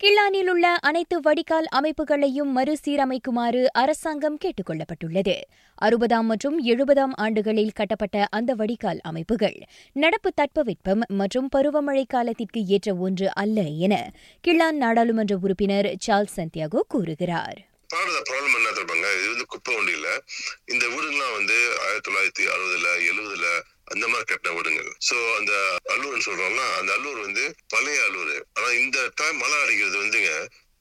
கிள்ளானில் உள்ள அனைத்து வடிகால் அமைப்புகளையும் மறுசீரமைக்குமாறு அரசாங்கம் கேட்டுக் கொள்ளப்பட்டுள்ளது. அறுபதாம் மற்றும் எழுபதாம் ஆண்டுகளில் கட்டப்பட்ட அந்த வடிகால் அமைப்புகள் நடப்பு தட்பவெட்பம் மற்றும் பருவமழை காலத்திற்கு ஏற்ற ஒன்று அல்ல என கிள்ளான் நாடாளுமன்ற உறுப்பினர் சார்ல்ஸ் சந்தியாகோ கூறுகிறார். என்ன இது வந்து குப்பை வண்டி இந்த வீடுங்கெல்லாம் வந்து ஆயிரத்தி தொள்ளாயிரத்தி அறுபதுல எழுபதுல அந்த மாதிரி கட்டின வீடுங்கள் சோ அந்த அல்லூர்னு சொல்றோம்னா அந்த அல்லூர் வந்து பழைய அல்லூர் ஆனா இந்த டைம் மழை அடிக்கிறது வந்துங்க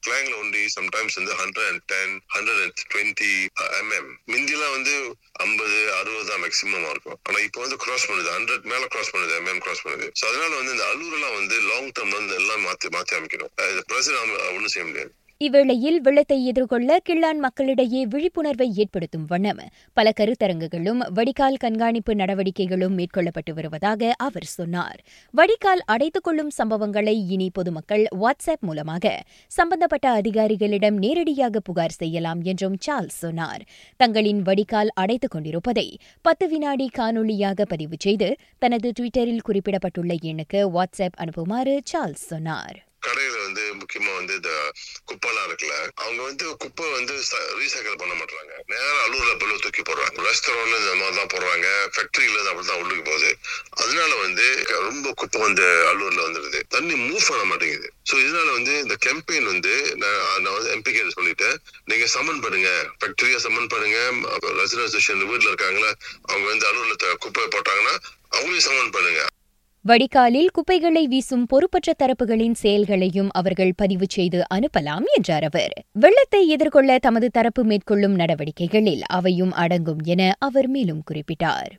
கிளாங்ல ஒன்லி சம்டைம்ஸ் வந்து hundred and ten hundred and twenty MM மிந்திலாம் வந்து ஐம்பது அறுபது தான் மேக்ஸிமம் இருக்கும். ஆனா இப்போ வந்து கிராஸ் பண்ணுது. ஹண்ட்ரட் மேல கிராஸ் பண்ணுது mm எம்எம் கிராஸ் பண்ணுது. சோ அதனால வந்து இந்த அல்லூர் எல்லாம் வந்து லாங் டேர்ம் வந்து எல்லாம் மாத்தி மாத்தி அமைக்கணும். பிரசிடன்ட் ஒன்றும் செய்ய முடியாது. இவ்வேளையில் வெள்ளத்தை எதிர்கொள்ள கிள்ளான் மக்களிடையே விழிப்புணர்வை ஏற்படுத்தும் வண்ணம் பல கருத்தரங்குகளும் வடிகால் கண்காணிப்பு நடவடிக்கைகளும் மேற்கொள்ளப்பட்டு வருவதாக அவர் சொன்னார். வடிகால் அடைத்துக் கொள்ளும் சம்பவங்களை இனி பொதுமக்கள் வாட்ஸ்அப் மூலமாக சம்பந்தப்பட்ட அதிகாரிகளிடம் நேரடியாக புகார் செய்யலாம் என்றும் சார்ல்ஸ் சொன்னார். தங்களின் வடிகால் அடைத்துக் கொண்டிருப்பதை பத்து வினாடி காணொலியாக பதிவு செய்து தனது டுவிட்டரில் குறிப்பிடப்பட்டுள்ள எண்ணுக்கு வாட்ஸ்அப் அனுப்புமாறு சார்ல்ஸ் சொன்னார். கடையில வந்து முக்கியமா வந்து இந்த குப்பைலாம் இருக்குல்ல அவங்க வந்து குப்பை வந்து ரீசைக்கிள் பண்ண மாட்டாங்க நேரம் அலூர்ல பல்லு தூக்கி போடுறாங்க. ரெஸ்டாரண்ட்ல இந்த மாதிரி தான் போடுறாங்க. ஃபேக்டரியில அப்படிதான் உள்ளுக்கு போகுது. அதனால வந்து ரொம்ப குப்பை வந்து அலூர்ல வந்துடுது தண்ணி மூவ் பண்ண மாட்டேங்குது. ஸோ இதனால வந்து இந்த கேம்பெயின் வந்து நான் வந்து எம்பி கிட்ட சொல்லிட்டேன். நீங்க சம்மன் பண்ணுங்க. ஃபேக்டரியா சம்மன் பண்ணுங்க. ரெசிடென்சியல் வீட்டுல இருக்காங்களா அவங்க வந்து அலூர்ல குப்பை போட்டாங்கன்னா அவங்களையும் சம்மன் பண்ணுங்க. வடிகாலில் குப்பைகளை வீசும் பொறுப்பற்ற தரப்புகளின் செயல்களையும் அவர்கள் பதிவு செய்து அனுப்பலாம் என்றார் அவர். வெள்ளத்தை எதிர்கொள்ள தமது தரப்பு மேற்கொள்ளும் நடவடிக்கைகளில் அவையும் அடங்கும் என அவர் மேலும் குறிப்பிட்டார்.